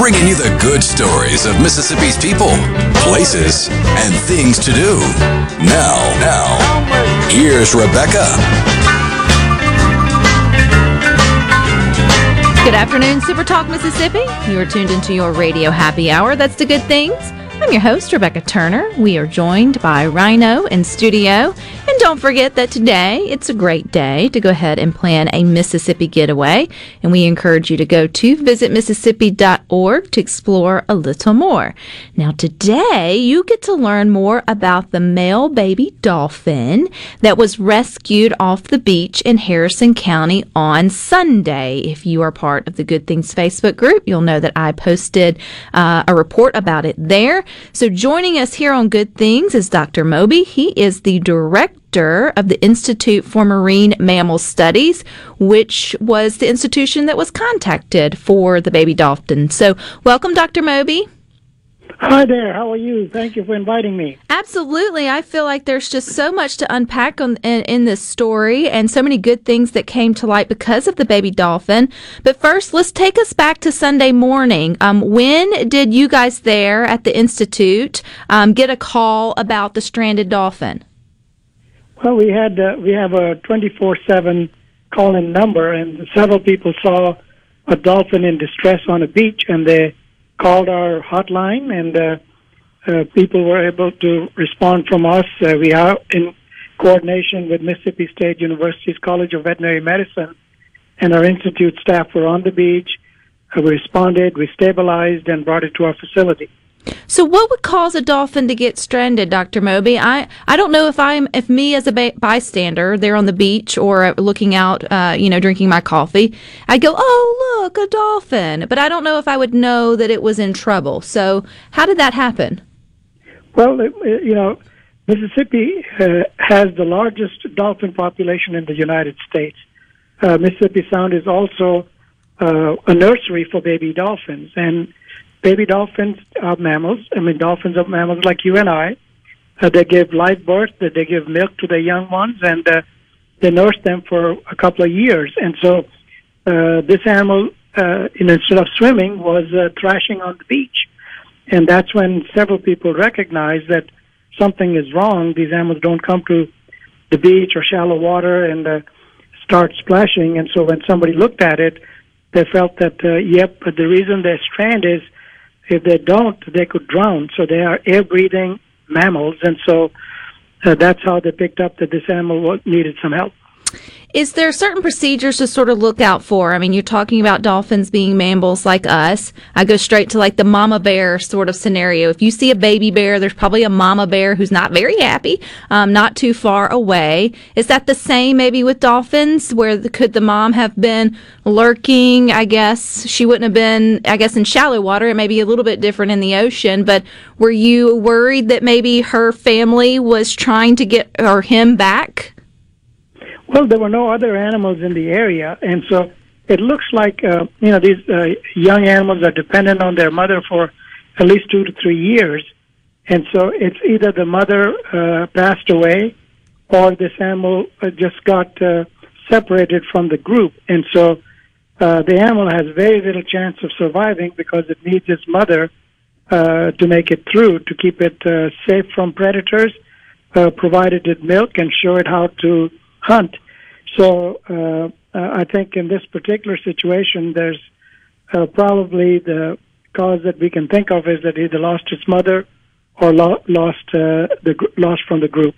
Bringing you the good stories of Mississippi's people, places, and things to do. Now, now, here's Rebecca. Good afternoon, Super Talk Mississippi. You are tuned into your radio happy hour. That's the good things. I'm your host, Rebecca Turner. We are joined by Rhino in studio. And don't forget that today it's a great day to go ahead and plan a Mississippi getaway. And we encourage you to go to visitmississippi.org to explore a little more. Now, today you get to learn more about the male baby dolphin that was rescued off the beach in Harrison County on Sunday. If you are part of the Good Things Facebook group, you'll know that I posted uh, a report about it there. So, joining us here on Good Things is Dr. Moby. He is the director of the Institute for Marine Mammal Studies, which was the institution that was contacted for the baby dolphin. So, welcome, Dr. Moby. Hi there. How are you? Thank you for inviting me. Absolutely. I feel like there's just so much to unpack on, in, in this story and so many good things that came to light because of the baby dolphin. But first, let's take us back to Sunday morning. Um, when did you guys there at the Institute um, get a call about the stranded dolphin? Well, we had uh, we have a 24/7 call-in number, and several people saw a dolphin in distress on a beach, and they called our hotline, and uh, uh, people were able to respond from us. Uh, we are in coordination with Mississippi State University's College of Veterinary Medicine, and our institute staff were on the beach. Uh, we responded, we stabilized, and brought it to our facility. So, what would cause a dolphin to get stranded, Dr. Moby? I, I don't know if I'm if me as a bystander there on the beach or looking out, uh, you know, drinking my coffee, I go, oh look, a dolphin, but I don't know if I would know that it was in trouble. So, how did that happen? Well, it- you know, Mississippi uh, has the largest dolphin population in the United States. Uh, Mississippi Sound is also uh, a nursery for baby dolphins, and baby dolphins are mammals. I mean, dolphins are mammals like you and I. Uh, they give live birth, they give milk to their young ones, and uh, they nurse them for a couple of years. And so, uh, this animal, uh, instead of swimming, was uh, thrashing on the beach. And that's when several people recognized that something is wrong. These animals don't come to the beach or shallow water and uh, start splashing. And so when somebody looked at it, they felt that, uh, yep, but the reason they're stranded is if they don't, they could drown. So they are air breathing mammals. And so uh, that's how they picked up that this animal needed some help. Is there certain procedures to sort of look out for? I mean, you're talking about dolphins being mammals like us. I go straight to like the mama bear sort of scenario. If you see a baby bear, there's probably a mama bear who's not very happy, um, not too far away. Is that the same maybe with dolphins? Where the, could the mom have been lurking? I guess she wouldn't have been, I guess in shallow water. It may be a little bit different in the ocean, but were you worried that maybe her family was trying to get or him back? Well, there were no other animals in the area, and so it looks like uh, you know these uh, young animals are dependent on their mother for at least two to three years, and so it's either the mother uh, passed away or this animal uh, just got uh, separated from the group, and so uh, the animal has very little chance of surviving because it needs its mother uh, to make it through to keep it uh, safe from predators, uh, provided it milk and show it how to hunt. So uh, uh, I think in this particular situation, there's uh, probably the cause that we can think of is that either lost its mother or lo- lost uh, the gr- lost from the group.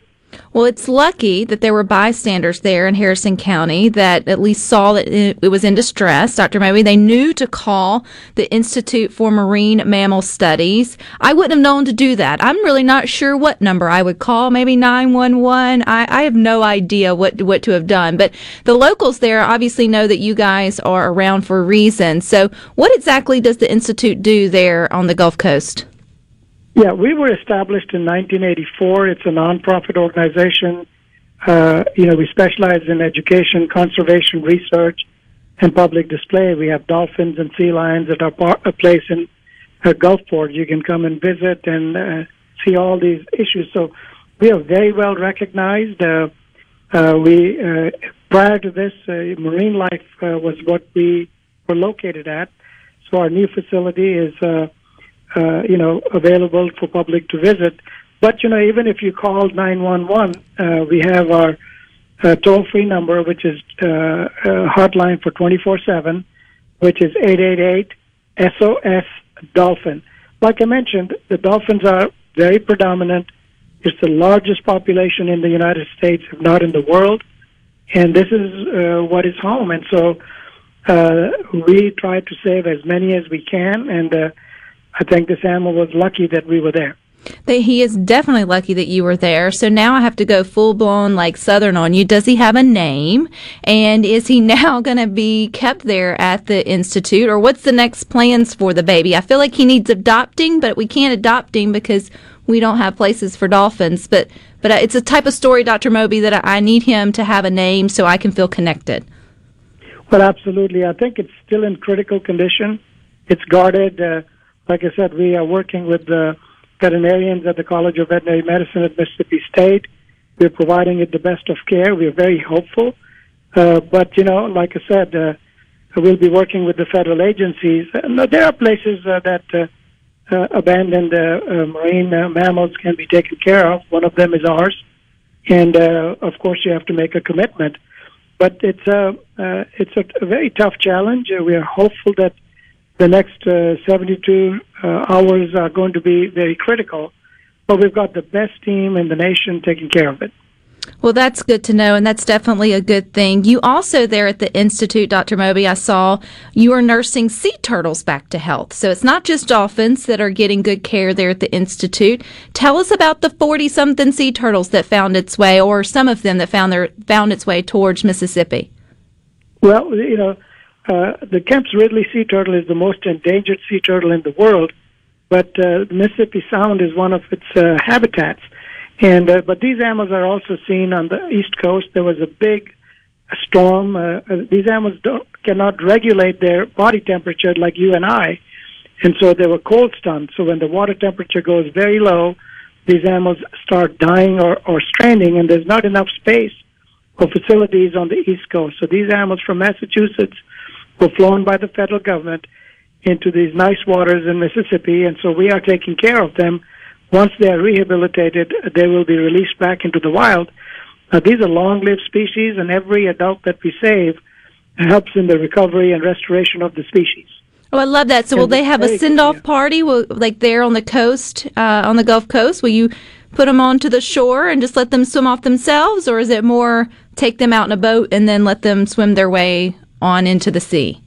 Well, it's lucky that there were bystanders there in Harrison County that at least saw that it, was in distress. Dr. Moby, they knew to call the Institute for Marine Mammal Studies. I wouldn't have known to do that. I'm really not sure what number I would call. Maybe 911. I, I have no idea what what to have done. But the locals there obviously know that you guys are around for a reason. So, what exactly does the Institute do there on the Gulf Coast? Yeah, we were established in 1984. It's a nonprofit organization. Uh, you know, we specialize in education, conservation, research, and public display. We have dolphins and sea lions at our par- a place in uh, Gulfport. You can come and visit and uh, see all these issues. So we are very well recognized. Uh, uh, we uh, prior to this, uh, marine life uh, was what we were located at. So our new facility is, uh, you know, available for public to visit. But you know, even if you call 911, uh, we have our uh, toll-free number, which is uh, uh, hotline for 24/7, which is 888 SOS Dolphin. Like I mentioned, the dolphins are very predominant. It's the largest population in the United States, if not in the world, and this is uh, what is home. And so uh, we try to save as many as we can, and uh, I think this animal was lucky that we were there. That he is definitely lucky that you were there. So now I have to go full blown like Southern on you. Does he have a name? And is he now going to be kept there at the Institute? Or what's the next plans for the baby? I feel like he needs adopting, but we can't adopt him because we don't have places for dolphins. But, but it's a type of story, Dr. Moby, that I need him to have a name so I can feel connected. Well, absolutely. I think it's still in critical condition. It's guarded. Uh, like I said, we are working with the veterinarians at the College of Veterinary Medicine at Mississippi State. We're providing it the best of care. We're very hopeful. Uh, but, you know, like I said, uh, we'll be working with the federal agencies. And there are places uh, that uh, uh, abandoned uh, uh, marine uh, mammals can be taken care of. One of them is ours. And, uh, of course, you have to make a commitment. But it's a, uh, it's a, a very tough challenge. Uh, we are hopeful that the next uh, 72 uh, hours are going to be very critical. But we've got the best team in the nation taking care of it. Well, that's good to know, and that's definitely a good thing. You also, there at the Institute, Dr. Moby, I saw you are nursing sea turtles back to health. So it's not just dolphins that are getting good care there at the Institute. Tell us about the 40 something sea turtles that found its way, or some of them that found their, found its way towards Mississippi. Well, you know, uh, the Kemp's Ridley sea turtle is the most endangered sea turtle in the world, but uh, Mississippi Sound is one of its uh, habitats. And uh, but these animals are also seen on the east coast. There was a big storm. Uh, uh, these animals don't cannot regulate their body temperature like you and I, and so they were cold stunned. So when the water temperature goes very low, these animals start dying or, or stranding, and there's not enough space for facilities on the east coast. So these animals from Massachusetts were flown by the federal government into these nice waters in Mississippi, and so we are taking care of them once they are rehabilitated, they will be released back into the wild. Uh, these are long-lived species, and every adult that we save helps in the recovery and restoration of the species. Oh, I love that. So, will they have a send-off yeah. party, will, like there on the coast, uh, on the Gulf Coast? Will you put them onto the shore and just let them swim off themselves, or is it more take them out in a boat and then let them swim their way on into the sea?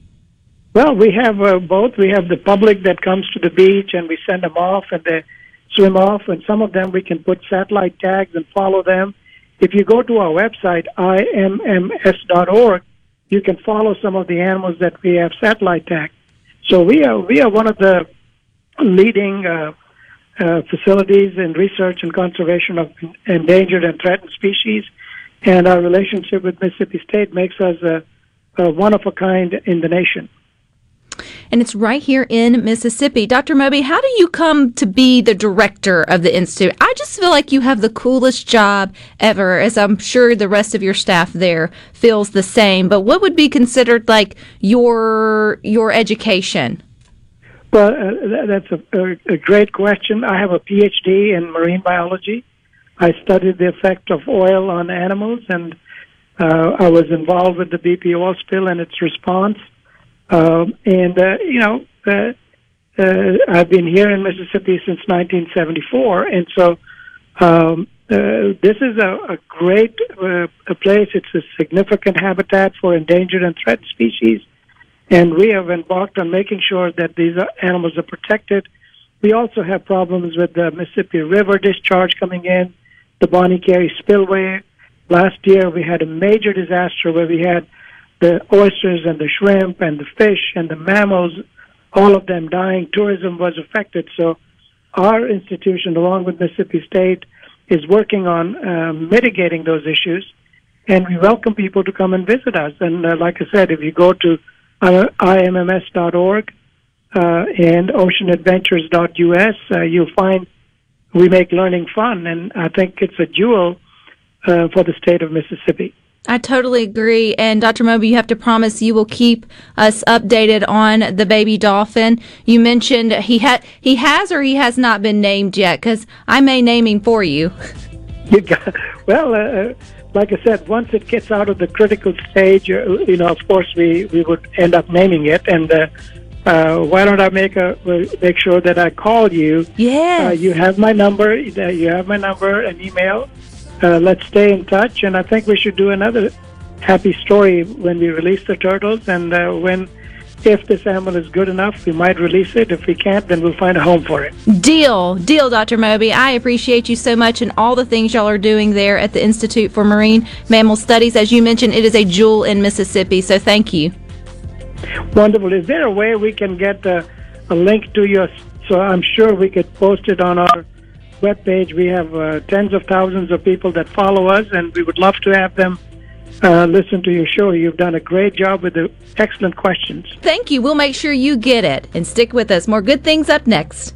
Well, we have uh, both. We have the public that comes to the beach, and we send them off, and they swim off, and some of them we can put satellite tags and follow them. If you go to our website, imms.org, you can follow some of the animals that we have satellite tagged. So we are we are one of the leading uh, uh, facilities in research and conservation of endangered and threatened species, and our relationship with Mississippi State makes us a, a one of a kind in the nation and it's right here in Mississippi. Dr. Moby, how do you come to be the director of the Institute? I just feel like you have the coolest job ever, as I'm sure the rest of your staff there feels the same. But what would be considered like your your education? Well, uh, that's a, a, great question. I have a PhD in marine biology. I studied the effect of oil on animals, and uh, I was involved with the BP oil spill and its response. Um, and, uh, you know, uh, uh, I've been here in Mississippi since 1974. And so um, uh, this is a, a great uh, a place. It's a significant habitat for endangered and threatened species. And we have embarked on making sure that these animals are protected. We also have problems with the Mississippi River discharge coming in, the Bonnet Carré spillway. Last year, we had a major disaster where we had the oysters and the shrimp and the fish and the mammals, all of them dying. Tourism was affected. So our institution, along with Mississippi State, is working on uh, mitigating those issues, and we welcome people to come and visit us. And uh, like I said, if you go to uh, imms.org uh, and oceanadventures.us, uh, you'll find we make learning fun, and I think it's a jewel uh, for the state of Mississippi. I totally agree. And Dr. Moby, you have to promise you will keep us updated on the baby dolphin. You mentioned he had he has or he has not been named yet because I may name him for you. You got, well, uh, like I said, once it gets out of the critical stage, uh, you know, of course, we, we would end up naming it. And uh, uh, why don't I make a make sure that I call you? Yeah. Uh, you have my number. uh, You have my number and email. Uh, let's stay in touch. And I think we should do another happy story when we release the turtles. And uh, when, if this animal is good enough, we might release it. If we can't, then we'll find a home for it. Deal, deal, Dr. Moby. I appreciate you so much and all the things y'all are doing there at the Institute for Marine Mammal Studies. As you mentioned, it is a jewel in Mississippi, so thank you. Wonderful. Is there a way we can get a, a link to your? So I'm sure we could post it on our webpage. We have uh, tens of thousands of people that follow us, and we would love to have them uh, listen to your show. You've done a great job with the excellent questions. Thank you. We'll make sure you get it and stick with us. More good things up next.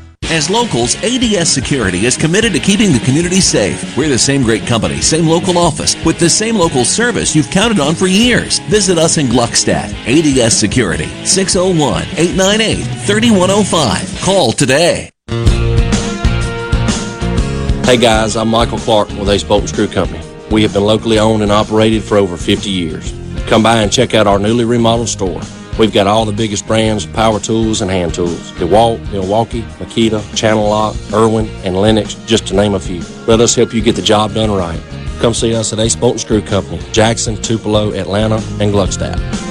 As locals, ADS Security is committed to keeping the community safe. We're the same great company, same local office, with the same local service you've counted on for years. Visit us in Gluckstadt. ADS Security, 601 898 3105. Call today. Hey guys, I'm Michael Clark with Ace Bolt and Screw Company. We have been locally owned and operated for over 50 years. Come by and check out our newly remodeled store. We've got all the biggest brands of power tools and hand tools. DeWalt, Milwaukee, Makita, Channellock, Irwin, and Lenox, just to name a few. Let us help you get the job done right. Come see us at Ace Bolt and Screw Company, Jackson, Tupelo, Atlanta, and Gluckstadt.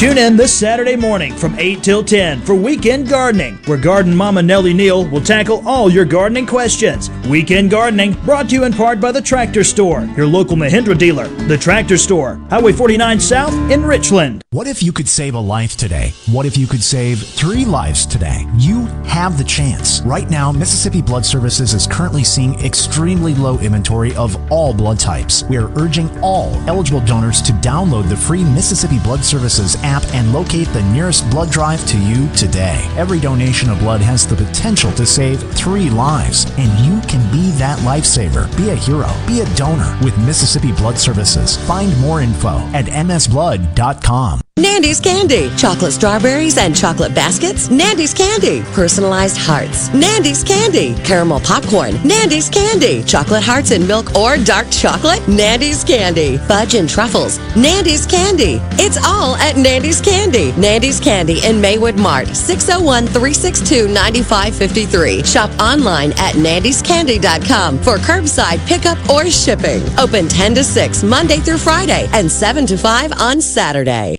Tune in this Saturday morning from 8 till 10 for Weekend Gardening, where Garden Mama Nellie Neal will tackle all your gardening questions. Weekend Gardening brought to you in part by the Tractor Store, your local Mahindra dealer. The Tractor Store, Highway 49 South in Richland. What if you could save a life today? What if you could save three lives today? You have the chance. Right now, Mississippi Blood Services is currently seeing extremely low inventory of all blood types. We are urging all eligible donors to download the free Mississippi Blood Services app and locate the nearest blood drive to you today. Every donation of blood has the potential to save three lives, and you can be that lifesaver. Be a hero. Be a donor with Mississippi Blood Services. Find more info at msblood.com. Nandy's Candy. Chocolate strawberries and chocolate baskets. Nandy's Candy. Personalized hearts. Nandy's Candy. Caramel popcorn. Nandy's Candy. Chocolate hearts in milk or dark chocolate. Nandy's Candy. Fudge and truffles. Nandy's Candy. It's all at Nandy's Candy. Nandy's Candy in Maywood Mart. 601 362 9553. Shop online at nandyscandy.com for curbside pickup or shipping. Open 10 to 6 Monday through Friday and 7 to 5 on Saturday.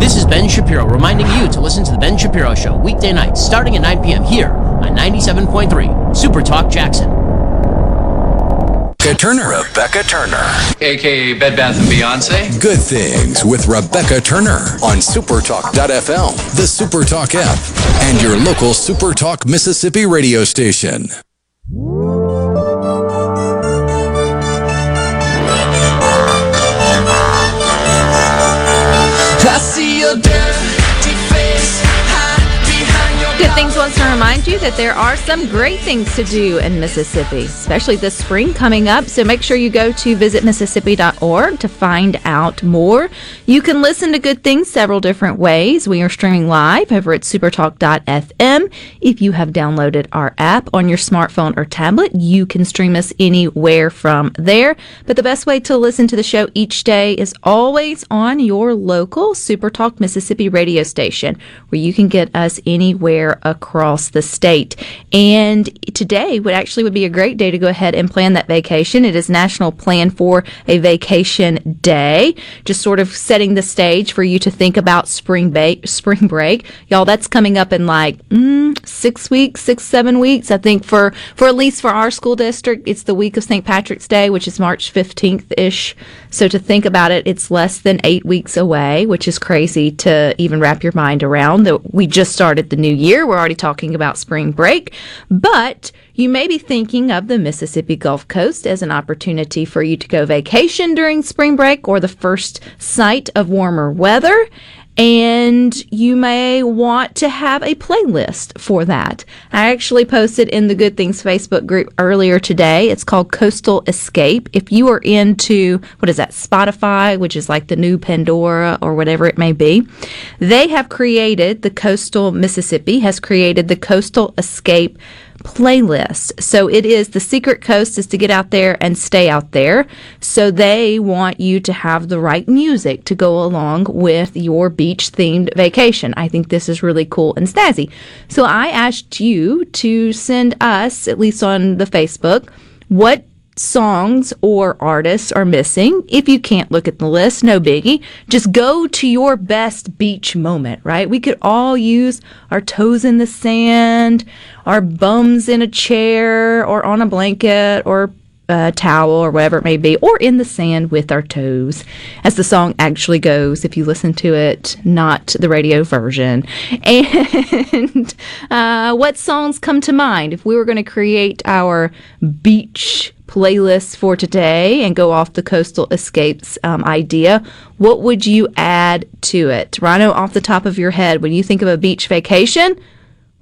This is Ben Shapiro reminding you to listen to The Ben Shapiro Show weekday nights starting at 9 p.m. here on 97.3 Super Talk Jackson. Rebecca Turner. Rebecca Turner. AKA Bed Bath and Beyonce. Good Things with Rebecca Turner on Supertalk.fm, the Supertalk app, and your local Supertalk Mississippi radio station. Remind you that there are some great things to do in Mississippi, especially this spring coming up. So make sure you go to visitmississippi.org to find out more. You can listen to good things several different ways. We are streaming live over at supertalk.fm. If you have downloaded our app on your smartphone or tablet, you can stream us anywhere from there. But the best way to listen to the show each day is always on your local Supertalk Mississippi radio station, where you can get us anywhere across the state. And today would actually would be a great day to go ahead and plan that vacation. It is National Plan for a Vacation Day, just sort of setting the stage for you to think about spring break. Spring break, y'all. That's coming up in like mm, six weeks, six seven weeks. I think for for at least for our school district, it's the week of St. Patrick's Day, which is March fifteenth ish. So to think about it, it's less than eight weeks away, which is crazy to even wrap your mind around. That we just started the new year. We're already talking about spring break, but you may be thinking of the Mississippi Gulf Coast as an opportunity for you to go vacation during spring break or the first sight of warmer weather. And you may want to have a playlist for that. I actually posted in the Good Things Facebook group earlier today. It's called Coastal Escape. If you are into, what is that, Spotify, which is like the new Pandora or whatever it may be, they have created, the Coastal Mississippi has created the Coastal Escape playlist. So it is the secret coast is to get out there and stay out there. So they want you to have the right music to go along with your beach themed vacation. I think this is really cool and snazzy. So I asked you to send us, at least on the Facebook, what songs or artists are missing. If you can't look at the list, no biggie. Just go to your best beach moment, right? We could all use our toes in the sand, our bums in a chair or on a blanket or a towel or whatever it may be, or in the sand with our toes, as the song actually goes, if you listen to it, not the radio version. And uh, what songs come to mind if we were going to create our beach playlist for today and go off the coastal escapes um, idea, what would you add to it? Rhino, off the top of your head, when you think of a beach vacation,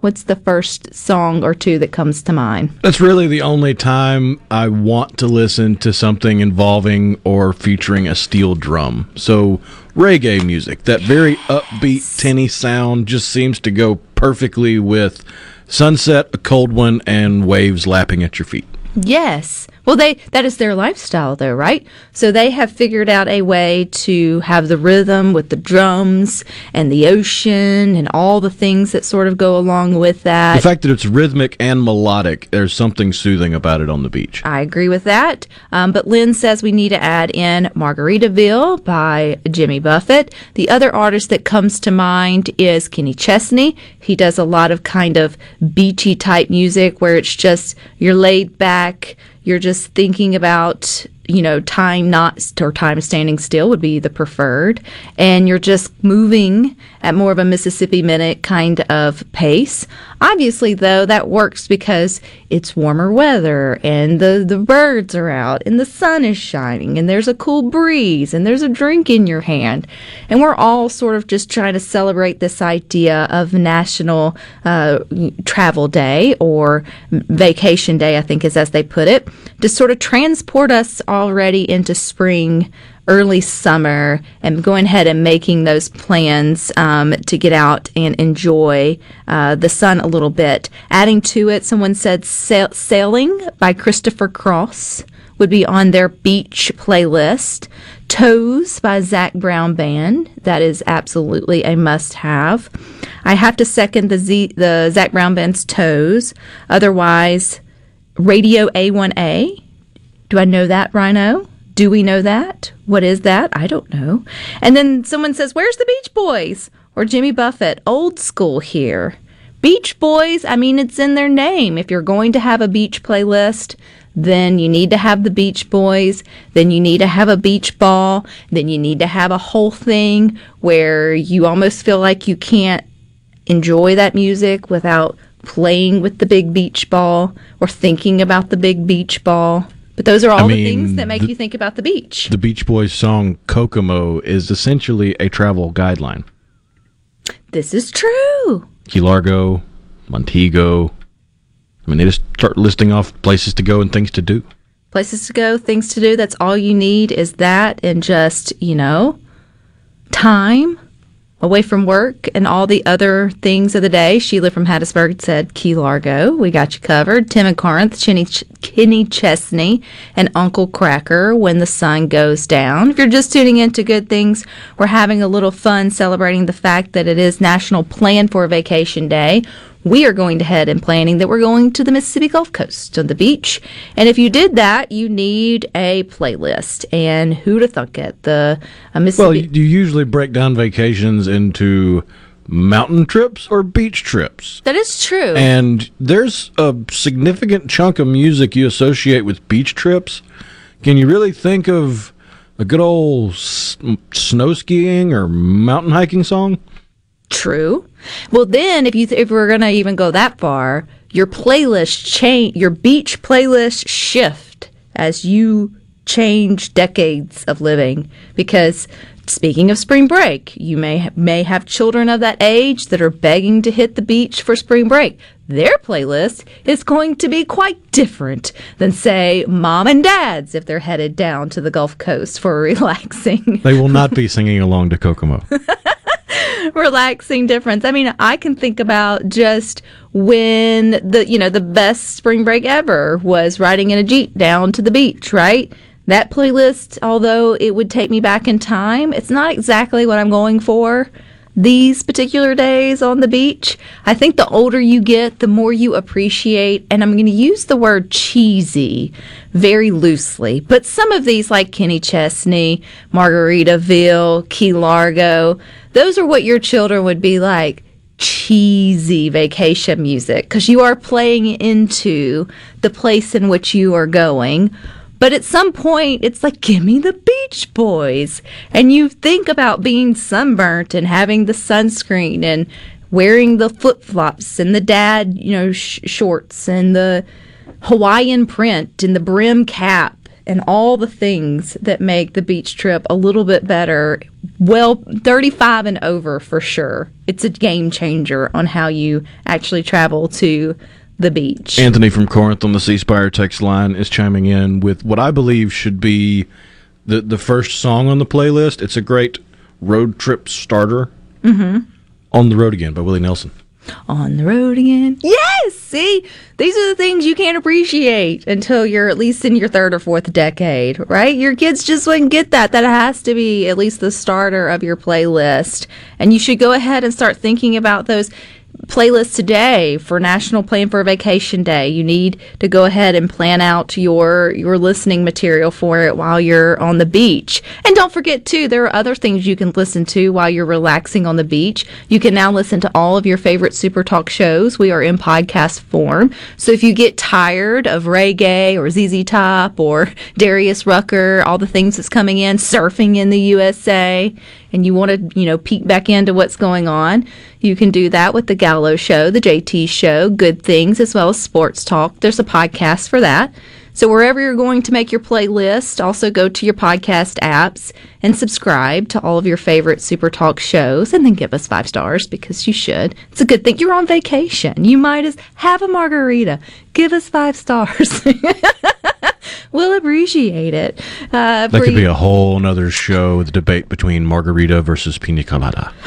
what's the first song or two that comes to mind? That's really the only time I want to listen to something involving or featuring a steel drum. So, reggae music, that very upbeat, tinny sound just seems to go perfectly with sunset, a cold one, and waves lapping at your feet. Yes. Well, they that is their lifestyle, though, right? So they have figured out a way to have the rhythm with the drums and the ocean and all the things that sort of go along with that. The fact that it's rhythmic and melodic, there's something soothing about it on the beach. I agree with that. Um, but Lynn says we need to add in Margaritaville by Jimmy Buffett. The other artist that comes to mind is Kenny Chesney. He does a lot of kind of beachy type music where it's just you're laid back you're just thinking about you know time not or time standing still would be the preferred. And you're just moving at more of a mississippi minute kind of pace. Obviously though that works because it's warmer weather and the the birds are out and the sun is shining and there's a cool breeze and there's a drink in your hand. And we're all sort of just trying to celebrate this idea of national uh, travel day or vacation day i think is as they put it to sort of transport us already into spring early summer and going ahead and making those plans um, to get out and enjoy uh, the sun a little bit. Adding to it, someone said Sail- Sailing by Christopher Cross would be on their beach playlist. Toes by Zac Brown Band. That is absolutely a must have. I have to second the Z- the Zac Brown Band's Toes. Otherwise, Radio A1A. Do I know that, Rhino? Do we know that? What is that? I don't know. And then someone says, Where's the Beach Boys? Or Jimmy Buffett, old school here. Beach Boys, I mean, it's in their name. If you're going to have a beach playlist, then you need to have the Beach Boys, then you need to have a beach ball, then you need to have a whole thing where you almost feel like you can't enjoy that music without playing with the big beach ball or thinking about the big beach ball. But those are all I the things that make the- you think about the beach. The Beach Boys song Kokomo is essentially a travel guideline. This is true. Key Largo, Montego. I mean, they just start listing off places to go and things to do. Places to go, things to do. That's all you need is that and just, you know, time away from work and all the other things of the day. Sheila from Hattiesburg said Key Largo. We got you covered. Tim and Corinth, Chenny, Ch- Kenny Chesney, and Uncle Kracker when the sun goes down. If you're just tuning in to Good Things, we're having a little fun celebrating the fact that it is National Plan for Vacation Day. We are going to head and planning that we're going to the Mississippi Gulf Coast on the beach. And if you did that, you need a playlist. And who to thunk it? The uh, Mississippi. Well, you, you usually break down vacations into mountain trips or beach trips. that is true. And there's a significant chunk of music you associate with beach trips. Can you really think of a good old s- snow skiing or mountain hiking song? True. Well, then if you th- if we're gonna even go that far, your playlist change, your beach playlist shift as you change decades of living. Because speaking of spring break, you may may have children of that age that are begging to hit the beach for spring break. Their playlist is going to be quite different than, say, mom and dad's if they're headed down to the Gulf Coast for relaxing. They will not be singing along to Kokomo. relaxing difference. I mean, I can think about just when the you know the best spring break ever was riding in a jeep down to the beach, right? That playlist, although it would take me back in time, it's not exactly what I'm going for these particular days on the beach. I think the older you get, the more you appreciate, and I'm going to use the word cheesy very loosely, but some of these, like Kenny Chesney, Margaritaville, Key Largo, those are what your children would be like cheesy vacation music because you are playing into the place in which you are going. But at some point, it's like, give me the Beach Boys. And you think about being sunburnt and having the sunscreen and wearing the flip flops and the dad, you know, sh- shorts and the Hawaiian print and the brim cap and all the things that make the beach trip a little bit better. Well, 35 and over for sure. It's a game changer on how you actually travel to the beach. Anthony from Corinth on the C Spire text line is chiming in with what I believe should be the the first song on the playlist. It's a great road trip starter. Mm-hmm. On the Road Again by Willie Nelson. On the road again. Yes! See, these are the things you can't appreciate until you're at least in your third or fourth decade, right? Your kids just wouldn't get that. That has to be at least the starter of your playlist. And you should go ahead and start thinking about those playlists today for National Plan for a Vacation Day. You need to go ahead and plan out your your listening material for it while you're on the beach. And don't forget too, there are other things you can listen to while you're relaxing on the beach. You can now listen to all of your favorite Super Talk shows. We are in podcast form. So if you get tired of reggae or ZZ Top or Darius Rucker, all the things that's coming in, surfing in the USA, and you want to, you know, peek back into what's going on, you can do that with the Gallo Show, the JT Show, Good Things, as well as Sports Talk. There's a podcast for that. So wherever you're going to make your playlist, also go to your podcast apps and subscribe to all of your favorite Super Talk shows and then give us five stars because you should. It's a good thing. You're on vacation. You might as have a margarita. Give us five stars. we'll appreciate it. Uh, That could be a whole nother show, the debate between margarita versus pina colada.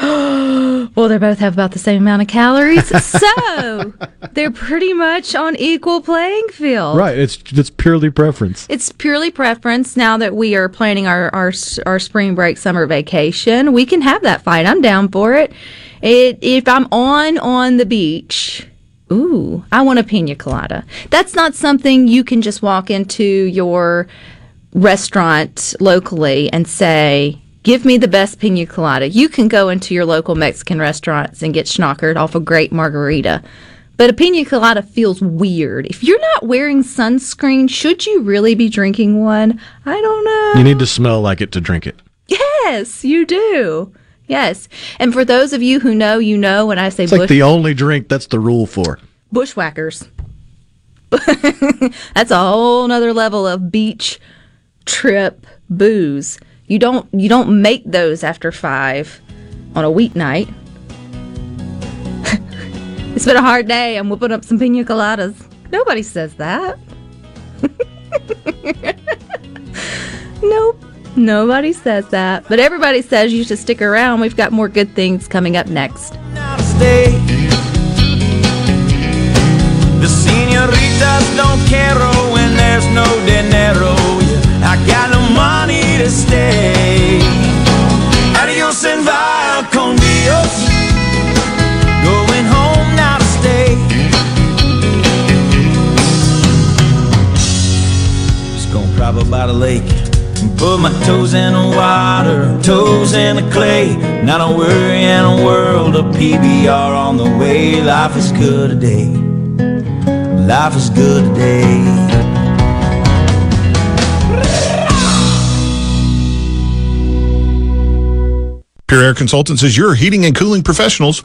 well, they both have about the same amount of calories, so they're pretty much on equal playing field. Right, it's it's purely preference. It's purely preference. Now that we are planning our, our our spring break summer vacation, we can have that fight. I'm down for it. It if I'm on on the beach. Ooh, I want a pina colada. That's not something you can just walk into your restaurant locally and say, Give me the best pina colada. You can go into your local Mexican restaurants and get schnockered off a great margarita. But a pina colada feels weird. If you're not wearing sunscreen, should you really be drinking one? I don't know. You need to smell like it to drink it. Yes, you do. Yes. And for those of you who know, you know when I say It's bush, like the only drink that's the rule for. bushwhackers. That's a whole nother level of beach trip booze. You don't you don't make those after five on a weeknight. It's been a hard day. I'm whipping up some pina coladas. Nobody says that. nope. Nobody says that. But everybody says you should stick around. We've got more good things coming up next. The senoritas don't care oh, when there's no dinero. I got no money to stay. Adios and con Dios. Going home now to stay. Just gonna prop up by the lake. Put my toes in the water, toes in the clay. Not a worry in a world of PBR on the way. Life is good today. Life is good today. Pure Air Consultants is your heating and cooling professionals,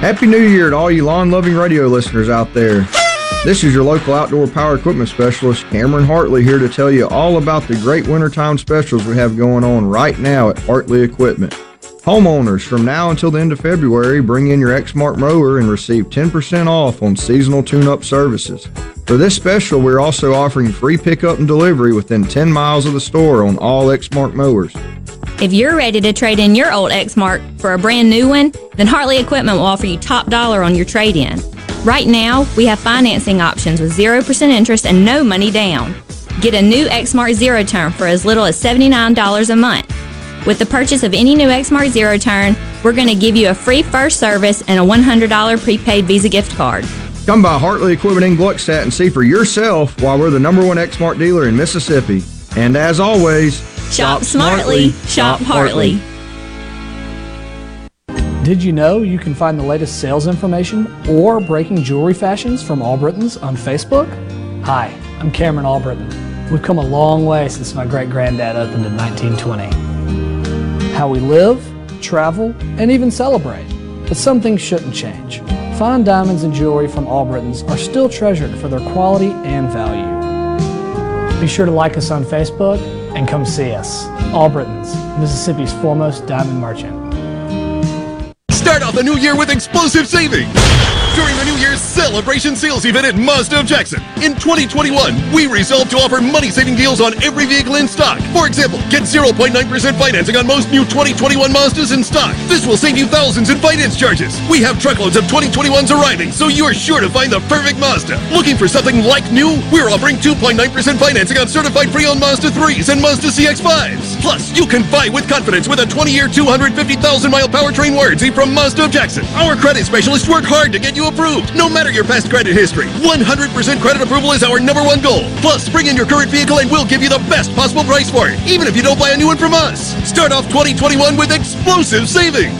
Happy New Year to all you lawn loving radio listeners out there. This is your local outdoor power equipment specialist, Cameron Hartley, here to tell you all about the great wintertime specials we have going on right now at Hartley Equipment. Homeowners, from now until the end of February, bring in your Exmark mower and receive 10% off on seasonal tune up services. For this special, we're also offering free pickup and delivery within 10 miles of the store on all Exmark mowers. If you're ready to trade in your old Exmark for a brand new one, then Hartley Equipment will offer you top dollar on your trade in. Right now, we have financing options with 0% interest and no money down. Get a new Exmark Zero Turn for as little as $79 a month. With the purchase of any new Exmark Zero Turn, we're going to give you a free first service and a $100 prepaid Visa gift card. Come by Hartley Equipment in Gluckstadt and see for yourself why we're the number one Exmark dealer in Mississippi. And as always, Shop smartly, shop Hartley. Did you know you can find the latest sales information or breaking jewelry fashions from Albritton's on Facebook? Hi, I'm Cameron Albritton. We've come a long way since my great granddad opened in 1920. How we live, travel, and even celebrate. But some things shouldn't change. Fine diamonds and jewelry from Albritton's are still treasured for their quality and value. Be sure to like us on Facebook and come see us. Albritton's, Mississippi's foremost diamond merchant. Start off the new year with explosive savings during the New Year's celebration sales event at Mazda of Jackson. In 2021, we resolved to offer money-saving deals on every vehicle in stock. For example, get 0.9% financing on most new 2021 Mazdas in stock. This will save you thousands in finance charges. We have truckloads of 2021s arriving, so you're sure to find the perfect Mazda. Looking for something like new? We're offering 2.9% financing on certified pre-owned Mazda 3s and Mazda CX-5s. Plus, you can buy with confidence with a 20-year, 250,000-mile powertrain warranty from Mazda of Jackson. Our credit specialists work hard to get you approved, no matter your past credit history. 100% credit approval is our number one goal. Plus, bring in your current vehicle and we'll give you the best possible price for it, even if you don't buy a new one from us. Start off 2021 with explosive savings.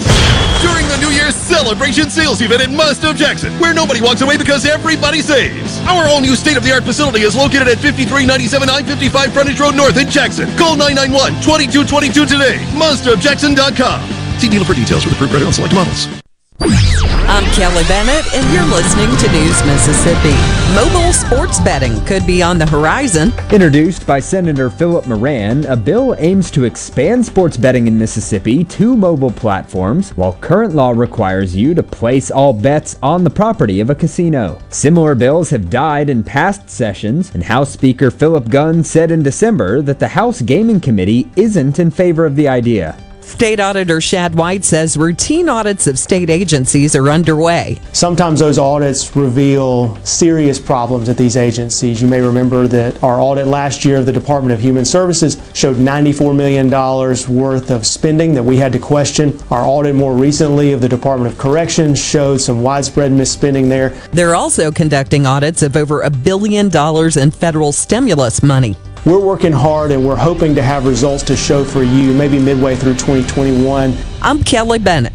During the New Year's celebration sales event at of Jackson, where nobody walks away because everybody saves. Our all new state of the art facility is located at 5397 I 55 Frontage Road North in Jackson. Call 991 2222 today. MazdaofJackson.com. See dealer for details with approved credit on select models. I'm Kelly Bennett, and you're listening to News Mississippi. Mobile sports betting could be on the horizon. Introduced by Senator Philip Moran, a bill aims to expand sports betting in Mississippi to mobile platforms, while current law requires you to place all bets on the property of a casino. Similar bills have died in past sessions, and House Speaker Philip Gunn said in December that the House Gaming Committee isn't in favor of the idea. State Auditor Shad White says routine audits of state agencies are underway. Sometimes those audits reveal serious problems at these agencies. You may remember that our audit last year of the Department of Human Services showed $94 million worth of spending that we had to question. Our audit more recently of the Department of Corrections showed some widespread misspending there. They're also conducting audits of over a billion dollars in federal stimulus money. We're working hard and we're hoping to have results to show for you maybe midway through 2021. I'm Kelly Bennett.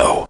Radio.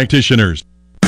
practitioners.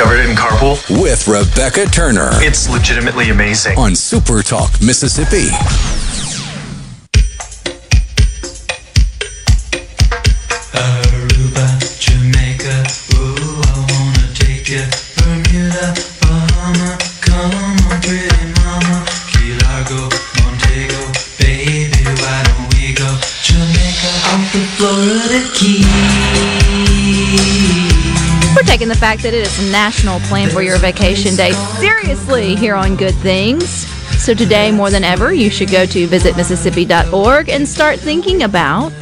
Covered in carpool with Rebecca Turner. It's legitimately amazing. On Super Talk Mississippi. Taking the fact that it is National Plan for Your Vacation Day seriously here on Good Things. So today, more than ever, you should go to visitmississippi.org and start thinking about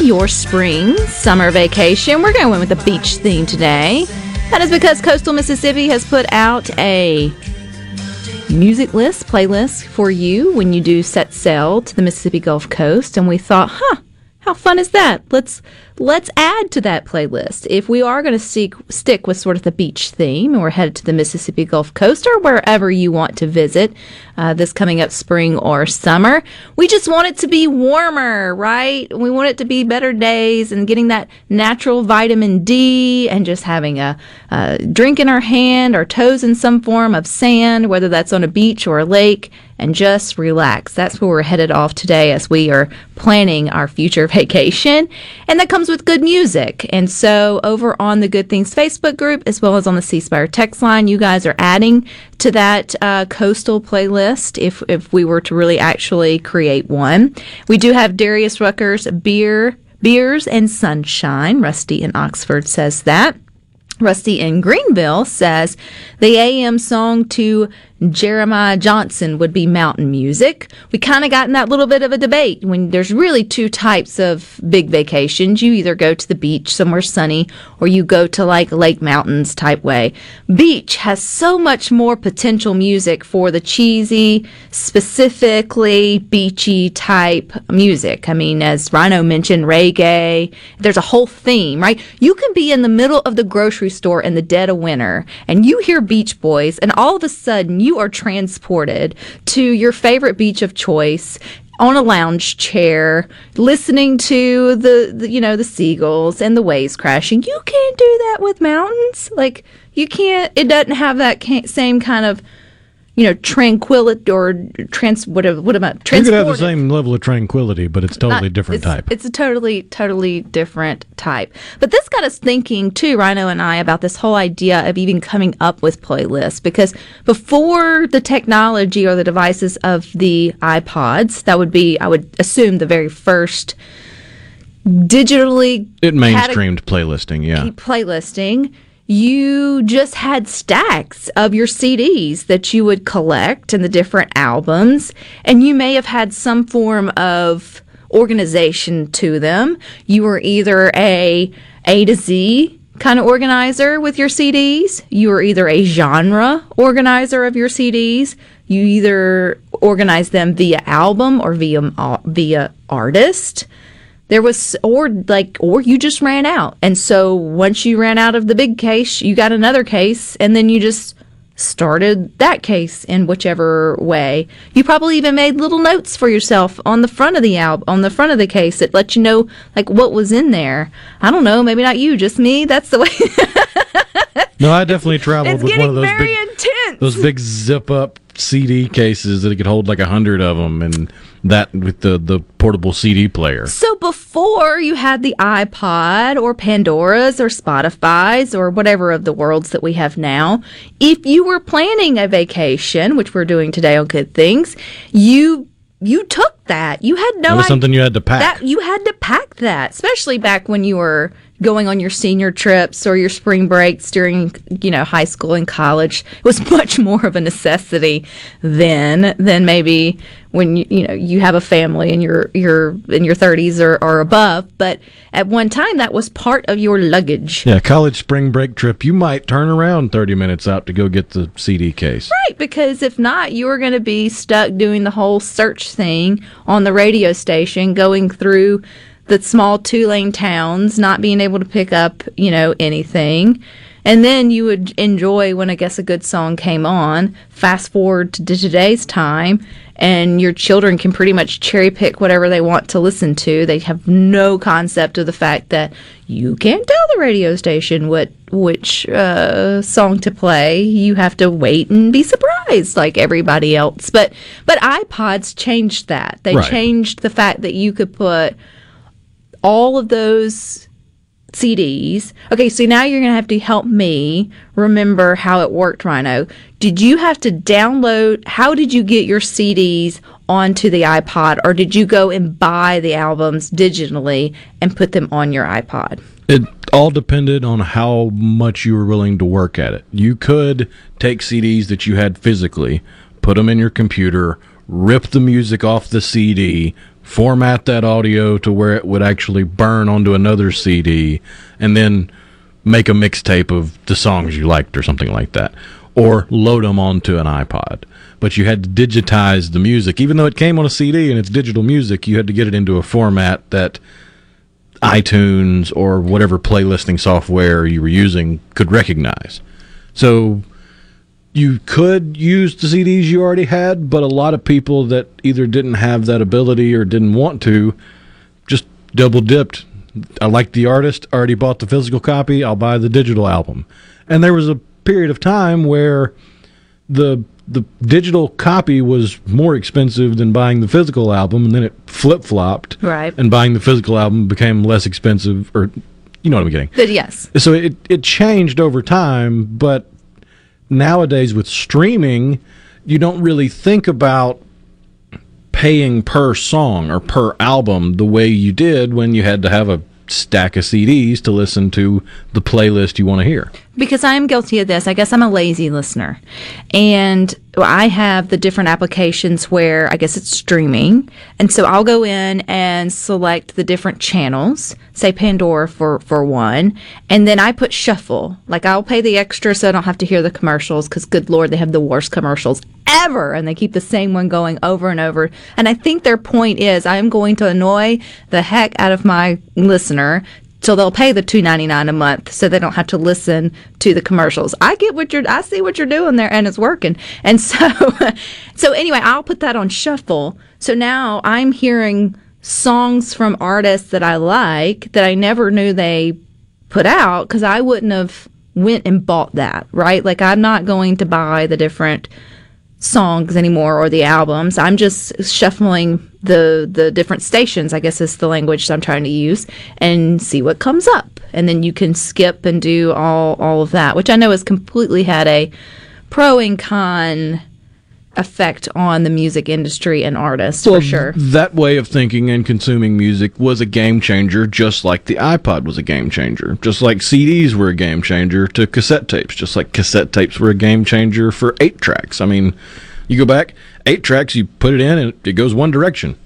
your spring, summer vacation. We're going with a beach theme today. That is because Coastal Mississippi has put out a music list, playlist for you when you do set sail to the Mississippi Gulf Coast. And we thought, huh, how fun is that? Let's let's add to that playlist. If we are going to stick with sort of the beach theme, and we're headed to the Mississippi Gulf Coast or wherever you want to visit uh, this coming up spring or summer, we just want it to be warmer, right? We want it to be better days and getting that natural vitamin D and just having a, a drink in our hand, our toes in some form of sand, whether that's on a beach or a lake and just relax. That's where we're headed off today as we are planning our future vacation. And that comes with good music. And so over on the Good Things Facebook group, as well as on the C Spire text line, you guys are adding to that uh, coastal playlist if, if we were to really actually create one. We do have Darius Rucker's Beer, Beers and Sunshine. Rusty in Oxford says that. Rusty in Greenville says the AM song to Jeremiah Johnson would be mountain music. We kind of got in that little bit of a debate when there's really two types of big vacations. You either go to the beach somewhere sunny or you go to like Lake Mountains type way. Beach has so much more potential music for the cheesy, specifically beachy type music. I mean, as Rhino mentioned, reggae, there's a whole theme, right? You can be in the middle of the grocery store in the dead of winter and you hear Beach Boys and all of a sudden you are transported to your favorite beach of choice on a lounge chair listening to the, the, you know the seagulls and the waves crashing. You can't do that with mountains. Like you can't it doesn't have that same kind of you know tranquility or trans what what am I You could have the same level of tranquility, but it's totally not- different it's, type. It's a totally, totally different type. But this got us thinking too, Rhino and I, about this whole idea of even coming up with playlists. Because before the technology or the devices of the iPods, that would be, I would assume, the very first digitally It mainstreamed playlisting, yeah. playlisting, you just had stacks of your CDs that you would collect and the different albums, and you may have had some form of organization to them. You were either a A to Z kind of organizer with your CDs, you were either a genre organizer of your CDs, you either organize them via album or via via artist. There was or like or you just ran out. And so once you ran out of the big case you got another case and then you just started that case in whichever way. You probably even made little notes for yourself on the front of the album on the front of the case that let you know like what was in there. I don't know maybe not you just me. That's the way No, I definitely traveled with one of those very big, intense those big zip up CD cases that could hold like a hundred of them, and that with the the portable CD player. So before you had the iPod or Pandora's or Spotify's or whatever of the worlds that we have now, if you were planning a vacation, which we're doing today on Good Things, you you took that. You had no That was something you had to pack. That you had to pack that, especially back when you were going on your senior trips or your spring breaks during, you know, high school and college. Was much more of a necessity then than maybe when you, you know you have a family and you're you're in your 30s or, or above. But at one time, that was part of your luggage. Yeah, college spring break trip. You might turn around thirty minutes out to go get the CD case. Right, because if not, you were going to be stuck doing the whole search thing on the radio station, going through the small two lane towns, not being able to pick up, you know, anything. And then you would enjoy when I guess a good song came on. Fast forward to today's time, and your children can pretty much cherry pick whatever they want to listen to. They have no concept of the fact that you can't tell the radio station what which uh, song to play. You have to wait and be surprised, like everybody else. But but iPods changed that. They Right. changed the fact that you could put all of those CDs. Okay, so now you're going to have to help me remember how it worked, Rhino. Did you have to download? How did you get your CDs onto the iPod, or did you go and buy the albums digitally and put them on your iPod? It all depended on how much you were willing to work at it. You could take CDs that you had physically, put them in your computer, rip the music off the CD, format that audio to where it would actually burn onto another CD, and then make a mixtape of the songs you liked or something like that. Or load them onto an iPod. But you had to digitize the music. Even though it came on a CD and it's digital music, you had to get it into a format that iTunes or whatever playlisting software you were using could recognize. So you could use the CDs you already had, but a lot of people that either didn't have that ability or didn't want to just double dipped. I like the artist, already bought the physical copy, I'll buy the digital album. And there was a period of time where the the digital copy was more expensive than buying the physical album, and then it flip flopped. Right. And buying the physical album became less expensive, or you know what I'm getting. But yes. So it it changed over time, but nowadays with streaming, you don't really think about paying per song or per album the way you did when you had to have a stack of CDs to listen to the playlist you want to hear. Because I am guilty of this. I guess I'm a lazy listener. And I have the different applications where I guess it's streaming. And so I'll go in and select the different channels, say Pandora for, for one. And then I put shuffle. Like I'll pay the extra so I don't have to hear the commercials because good Lord, they have the worst commercials ever. And they keep the same one going over and over. And I think their point is I am going to annoy the heck out of my listener so they'll pay the two ninety nine a month, so they don't have to listen to the commercials. I get what you're, I see what you're doing there, and it's working. And so, so anyway, I'll put that on shuffle. So now I'm hearing songs from artists that I like that I never knew they put out because I wouldn't have went and bought that, right? Like I'm not going to buy the different songs anymore or the albums. I'm just shuffling the the different stations, I guess is the language I'm trying to use, and see what comes up. And then you can skip and do all all of that, which I know has completely had a pro and con effect on the music industry and artists for sure. That way of thinking and consuming music was a game changer, just like the iPod was a game changer. Just like CDs were a game changer to cassette tapes, just like cassette tapes were a game changer for eight tracks. I mean, you go back, eight tracks, you put it in, and it goes one direction.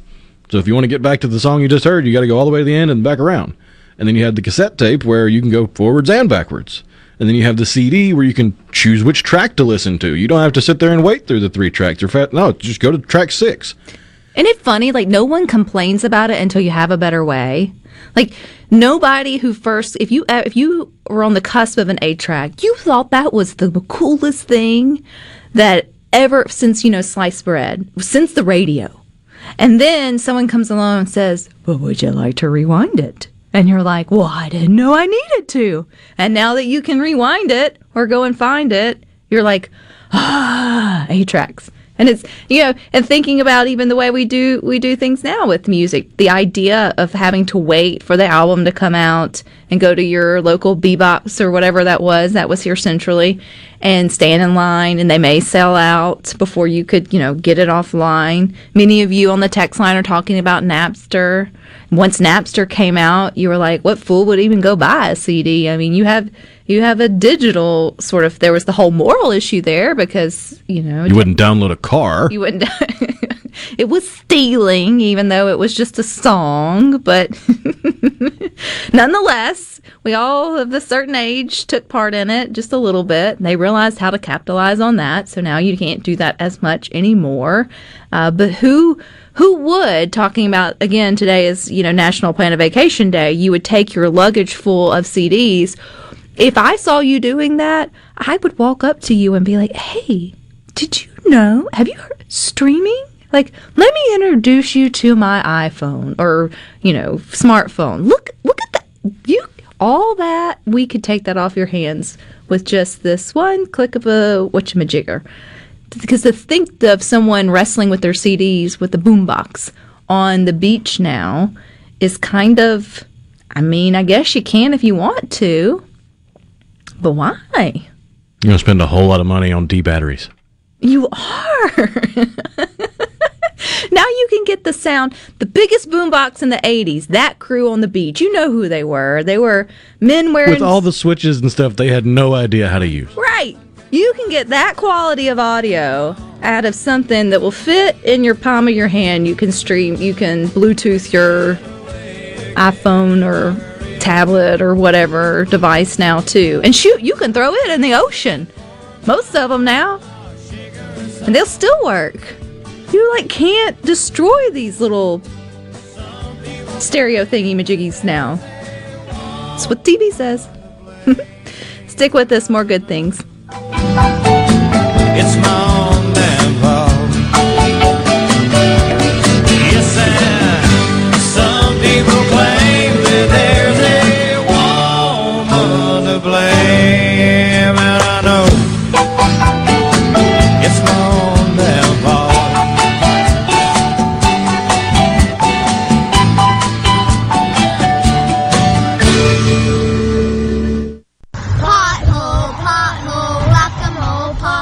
So if you want to get back to the song you just heard, you got to go all the way to the end and back around. And then you had the cassette tape where you can go forwards and backwards. And then you have the CD where you can choose which track to listen to. You don't have to sit there and wait through the three tracks. You're. No, just go to track six. Isn't it funny? Like no one complains about it until you have a better way. Like nobody who first, if you if you were on the cusp of an eight track, you thought that was the coolest thing that ever since you know sliced bread, since the radio. And then someone comes along and says, "Well, would you like to rewind it?" And you're like, "Well, I didn't know I needed to." And now that you can rewind it or go and find it, you're like, "Ah, eight tracks." and it's you know and thinking about even the way we do we do things now with music the idea of having to wait for the album to come out and go to your local bebox or whatever that was that was here centrally and stand in line and they may sell out before you could you know get it offline many of you on the text line are talking about napster once napster came out you were like what fool would even go buy a cd i mean you have you have a digital sort of there was the whole moral issue there because you know you wouldn't download a car. you wouldn't it was stealing even though it was just a song but nonetheless we all of a certain age took part in it just a little bit they realized how to capitalize on that so now you can't do that as much anymore uh, but who who would talking about again today is you know national plan a vacation day you would take your luggage full of cds if I saw you doing that, I would walk up to you and be like, "Hey, did you know? Have you heard streaming? Like, let me introduce you to my iPhone or, you know, smartphone. Look look at that. You all that we could take that off your hands with just this one click of a whatchamajigger. Because to think of someone wrestling with their CDs with the boombox on the beach now is kind of I mean, I guess you can if you want to. But why? You're gonna spend a whole lot of money on D batteries. You are. now you can get the sound, the biggest boombox in the 80s, that crew on the beach. You know who they were. They were men wearing. With all the switches and stuff, they had no idea how to use. Right. You can get that quality of audio out of something that will fit in your palm of your hand. You can stream, you can Bluetooth your iPhone or tablet or whatever device now too. And shoot, you can throw it in the ocean. Most of them now. And they'll still work. You like can't destroy these little stereo thingy majiggies now. That's what TV says. Stick with us, more good things.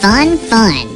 fun, fun.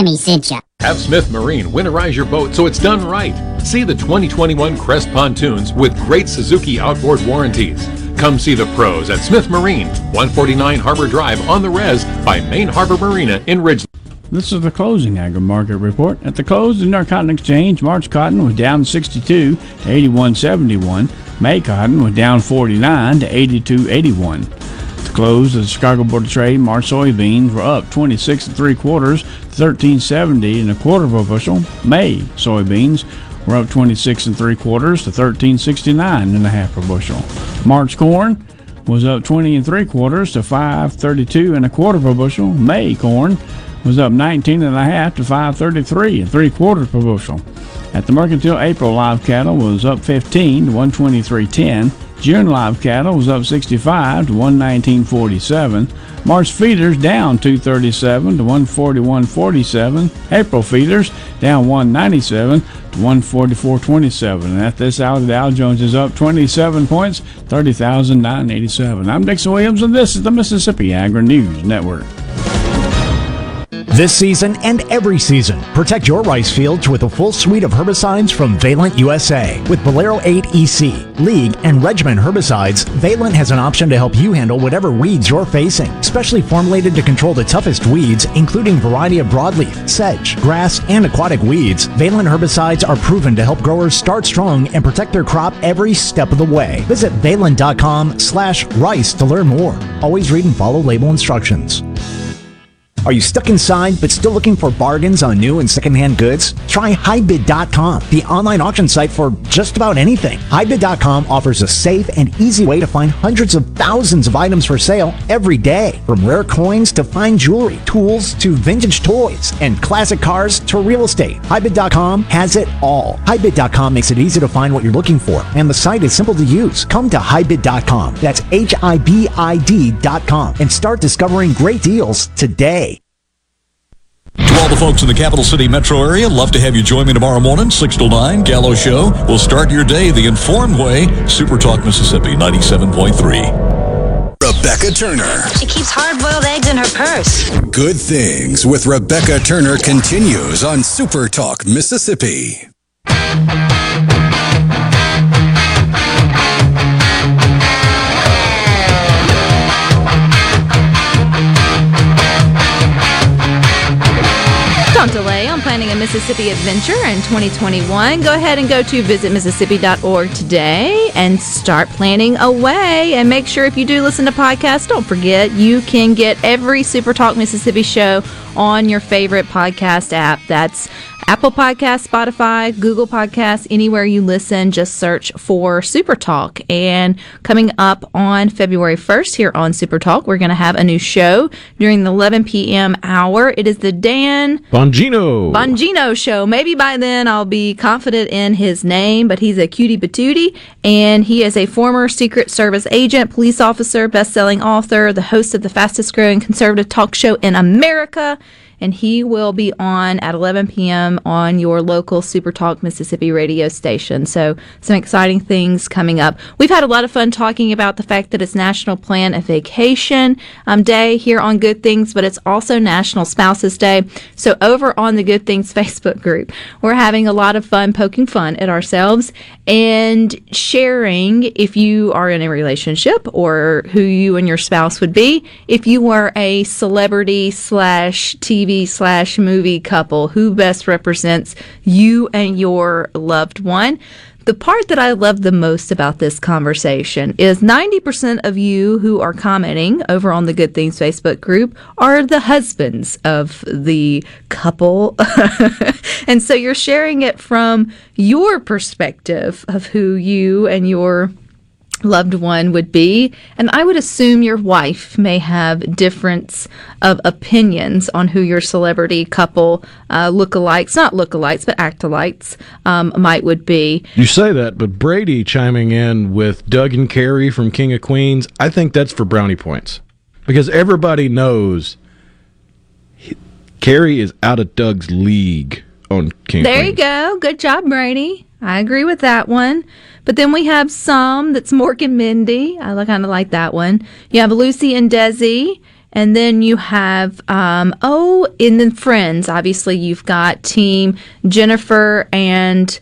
Sammy sent you. Have Smith Marine winterize your boat so it's done right. See the 2021 Crest pontoons with great Suzuki outboard warranties. Come see the pros at Smith Marine, 149 Harbor Drive on the res by Main Harbor Marina in Ridgeland. This is the closing agri market report. At the close of the New York Cotton Exchange, March cotton was down 62 to 81.71. May cotton was down 49 to 82.81. The close of the Chicago Board of Trade, March soybeans were up 26 and three quarters to 13.70 and a quarter of a bushel. May soybeans were up 26 and three quarters to 13.69 and a half per bushel. March corn was up 20 and three quarters to 5.32 and a quarter per bushel. May corn was up 19 and a half to 533 and three quarters per bushel. At the Mercantile, April live cattle was up 15 to 123.10. June live cattle was up 65 to 119.47. March feeders down 237 to 141.47. April feeders down 197 to 144.27. And at this hour, the Dow Jones is up 27 points, 30,987. I'm Dixon Williams, and this is the Mississippi Agri News Network. This season and every season, protect your rice fields with a full suite of herbicides from Valent USA. With Bolero 8 EC, League, and Regiment herbicides, Valent has an option to help you handle whatever weeds you're facing. Specially formulated to control the toughest weeds, including variety of broadleaf, sedge, grass, and aquatic weeds, Valent herbicides are proven to help growers start strong and protect their crop every step of the way. Visit valent.com slash rice to learn more. Always read and follow label instructions. Are you stuck inside but still looking for bargains on new and secondhand goods? Try HighBid.com, the online auction site for just about anything. HighBid.com offers a safe and easy way to find hundreds of thousands of items for sale every day. From rare coins to fine jewelry, tools to vintage toys, and classic cars to real estate. HighBid.com has it all. HighBid.com makes it easy to find what you're looking for, and the site is simple to use. Come to HighBid.com. That's H I B I D.com and start discovering great deals today. To all the folks in the capital city metro area, love to have you join me tomorrow morning, 6 to 9, Gallo Show. We'll start your day the informed way. Super Talk Mississippi 97.3. Rebecca Turner. She keeps hard boiled eggs in her purse. Good Things with Rebecca Turner continues on Super Talk Mississippi. Mississippi adventure in 2021. Go ahead and go to visitmississippi.org today and start planning away. And make sure if you do listen to podcasts, don't forget you can get every Super Talk Mississippi show on your favorite podcast app. That's Apple Podcasts, Spotify, Google Podcasts, anywhere you listen, just search for Super Talk. And coming up on February 1st here on Super Talk, we're going to have a new show during the 11 p.m. hour. It is the Dan Bongino. Bongino show. Maybe by then I'll be confident in his name, but he's a cutie patootie, and he is a former Secret Service agent, police officer, best-selling author, the host of the fastest growing conservative talk show in America and he will be on at 11 p.m. on your local Super Talk Mississippi radio station. So, some exciting things coming up. We've had a lot of fun talking about the fact that it's National Plan a Vacation um, Day here on Good Things, but it's also National Spouses Day. So, over on the Good Things Facebook group, we're having a lot of fun poking fun at ourselves and sharing if you are in a relationship or who you and your spouse would be if you were a celebrity slash TV slash movie couple who best represents you and your loved one. The part that I love the most about this conversation is 90% of you who are commenting over on the Good Things Facebook group are the husbands of the couple. and so you're sharing it from your perspective of who you and your loved one would be. And I would assume your wife may have difference of opinions on who your celebrity couple uh, lookalikes, not lookalikes, but actalikes um, might would be. You say that, but Brady chiming in with Doug and Carrie from King of Queens, I think that's for brownie points. Because everybody knows he, Carrie is out of Doug's league on King There you go. Good job, Brady. I agree with that one. But then we have some that's Mork and Mindy. I kind of like that one. You have Lucy and Desi. And then you have, um, oh, and then Friends. Obviously, you've got Team Jennifer and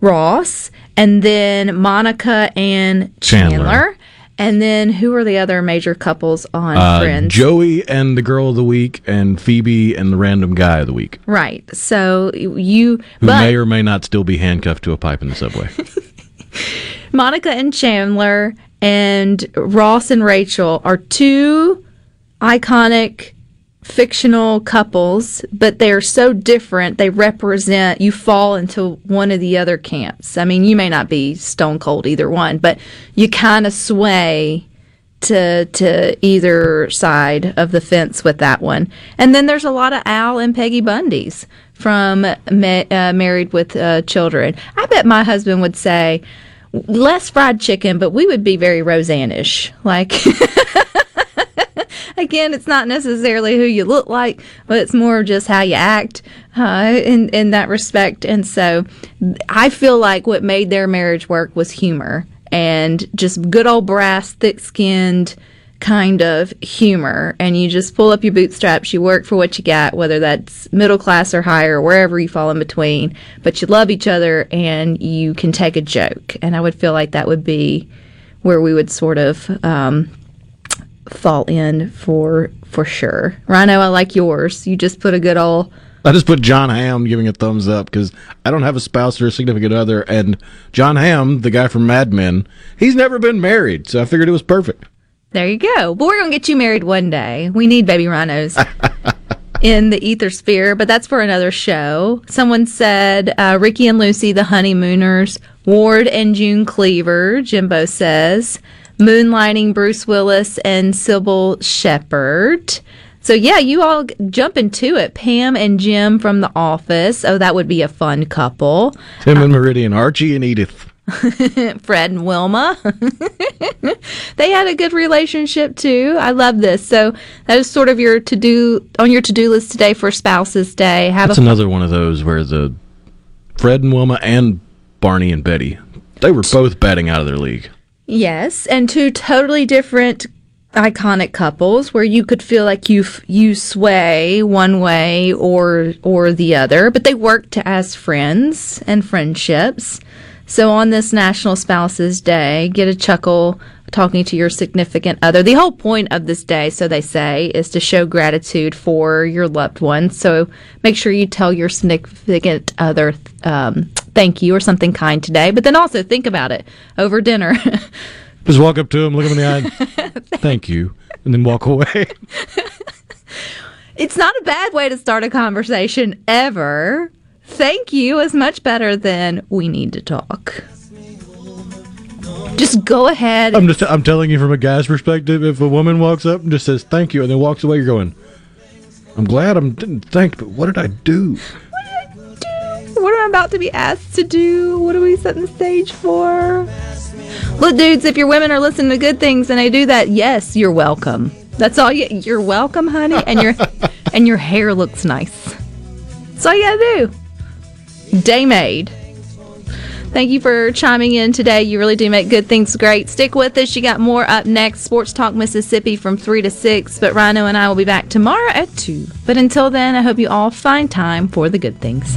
Ross, and then Monica and Chandler. Chandler. And then who are the other major couples on Uh, Friends? Joey and the girl of the week, and Phoebe and the random guy of the week, right. So you, who but may or may not still be handcuffed to a pipe in the subway. Monica and Chandler and Ross and Rachel are two iconic fictional couples, but they're so different. They represent, you fall into one of the other camps. I mean, you may not be stone cold either one, but you kind of sway to to either side of the fence with that one. And then there's a lot of Al and Peggy Bundy's from Ma- uh, Married with uh, Children. I bet my husband would say less fried chicken, but we would be very Roseanne-ish. Like again, it's not necessarily who you look like, but it's more just how you act uh, in in that respect. And so, I feel like what made their marriage work was humor and just good old brass, thick skinned kind of humor. And you just pull up your bootstraps, you work for what you got, whether that's middle class or higher, wherever you fall in between. But you love each other and you can take a joke. And I would feel like that would be where we would sort of um, fall in for for sure. Rhino, I like yours. You just put a good old I just put Jon Hamm giving a thumbs up because I don't have a spouse or a significant other, and Jon Hamm, the guy from Mad Men, he's never been married, so I figured it was perfect. There you go. But we're gonna get you married one day. We need baby rhinos in the ether sphere, but that's for another show. Someone said uh, Ricky and Lucy, the honeymooners, Ward and June Cleaver. Jimbo says moonlighting Bruce Willis and Cybill Shepherd. So yeah, you all jump into it. Pam and Jim from The Office. Oh, that would be a fun couple. Tim and Meridian, Archie and Edith. Fred and Wilma. they had a good relationship too. I love this. So that is sort of your to do on your to do list today for Spouses Day. Have That's another one of those where the Fred and Wilma and Barney and Betty, they were both batting out of their league. Yes, and two totally different iconic couples where you could feel like you you sway one way or or the other, but they worked as friends and friendships. So on this National Spouses Day, get a chuckle talking to your significant other. The whole point of this day, so they say, is to show gratitude for your loved ones. So make sure you tell your significant other um, thank you or something kind today, but then also think about it over dinner. Just walk up to him, look him in the eye, thank you, and then walk away. It's not a bad way to start a conversation ever. Thank you is much better than we need to talk. Just go ahead. I'm just I'm telling you from a guy's perspective. If a woman walks up and just says thank you and then walks away, you're going. I'm glad I'm didn't thank, but what did I do? What am I about to be asked to do? What are we setting the stage for? Look, dudes, if your women are listening to good things and they do that, yes, you're welcome. That's all you. You're welcome, honey, and your and your hair looks nice. That's all you gotta do. Day made. Thank you for chiming in today. You really do make good things great. Stick with us. You got more up next. Sports Talk Mississippi from 3 to 6. But Rhino and I will be back tomorrow at 2. But until then, I hope you all find time for the good things.